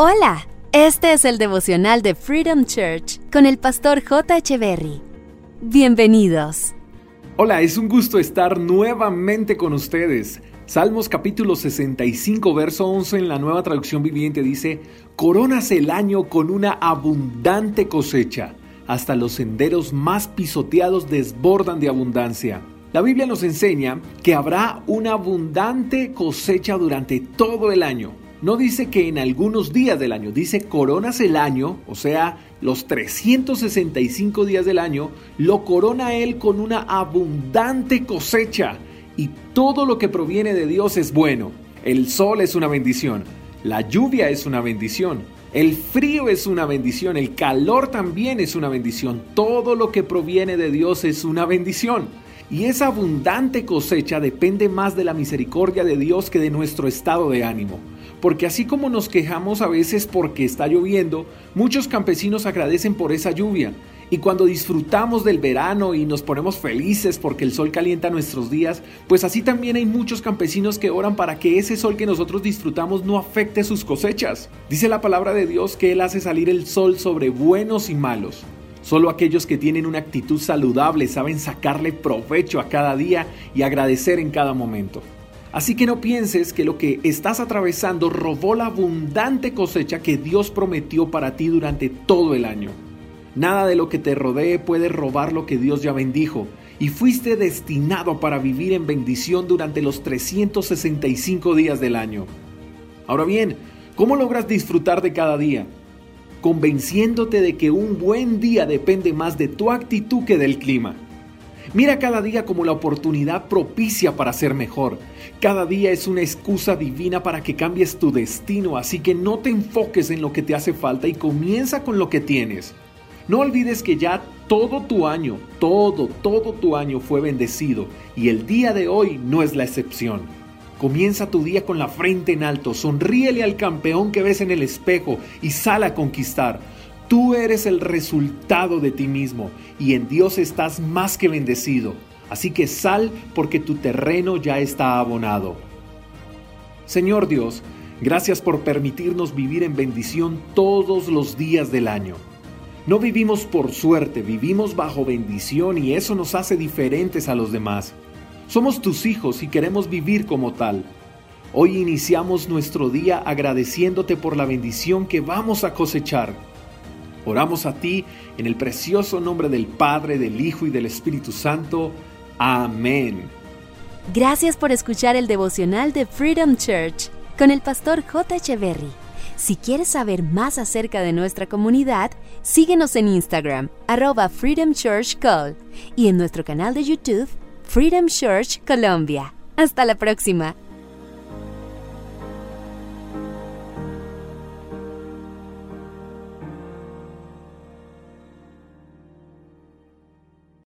Hola, este es el devocional de Freedom Church con el pastor J. Berry. Bienvenidos. Hola, es un gusto estar nuevamente con ustedes. Salmos capítulo 65, verso 11 en la nueva traducción viviente dice, Coronas el año con una abundante cosecha, hasta los senderos más pisoteados desbordan de abundancia. La Biblia nos enseña que habrá una abundante cosecha durante todo el año. No dice que en algunos días del año, dice coronas el año, o sea, los 365 días del año, lo corona Él con una abundante cosecha. Y todo lo que proviene de Dios es bueno. El sol es una bendición, la lluvia es una bendición, el frío es una bendición, el calor también es una bendición, todo lo que proviene de Dios es una bendición. Y esa abundante cosecha depende más de la misericordia de Dios que de nuestro estado de ánimo. Porque así como nos quejamos a veces porque está lloviendo, muchos campesinos agradecen por esa lluvia. Y cuando disfrutamos del verano y nos ponemos felices porque el sol calienta nuestros días, pues así también hay muchos campesinos que oran para que ese sol que nosotros disfrutamos no afecte sus cosechas. Dice la palabra de Dios que Él hace salir el sol sobre buenos y malos. Solo aquellos que tienen una actitud saludable saben sacarle provecho a cada día y agradecer en cada momento. Así que no pienses que lo que estás atravesando robó la abundante cosecha que Dios prometió para ti durante todo el año. Nada de lo que te rodee puede robar lo que Dios ya bendijo y fuiste destinado para vivir en bendición durante los 365 días del año. Ahora bien, ¿cómo logras disfrutar de cada día? convenciéndote de que un buen día depende más de tu actitud que del clima. Mira cada día como la oportunidad propicia para ser mejor. Cada día es una excusa divina para que cambies tu destino, así que no te enfoques en lo que te hace falta y comienza con lo que tienes. No olvides que ya todo tu año, todo, todo tu año fue bendecido y el día de hoy no es la excepción. Comienza tu día con la frente en alto, sonríele al campeón que ves en el espejo y sal a conquistar. Tú eres el resultado de ti mismo y en Dios estás más que bendecido. Así que sal porque tu terreno ya está abonado. Señor Dios, gracias por permitirnos vivir en bendición todos los días del año. No vivimos por suerte, vivimos bajo bendición y eso nos hace diferentes a los demás. Somos tus hijos y queremos vivir como tal. Hoy iniciamos nuestro día agradeciéndote por la bendición que vamos a cosechar. Oramos a ti en el precioso nombre del Padre, del Hijo y del Espíritu Santo. Amén. Gracias por escuchar el devocional de Freedom Church con el pastor J. Echeverry. Si quieres saber más acerca de nuestra comunidad, síguenos en Instagram, arroba Freedom Church Call, y en nuestro canal de YouTube, Freedom Church Colombia. Hasta la próxima.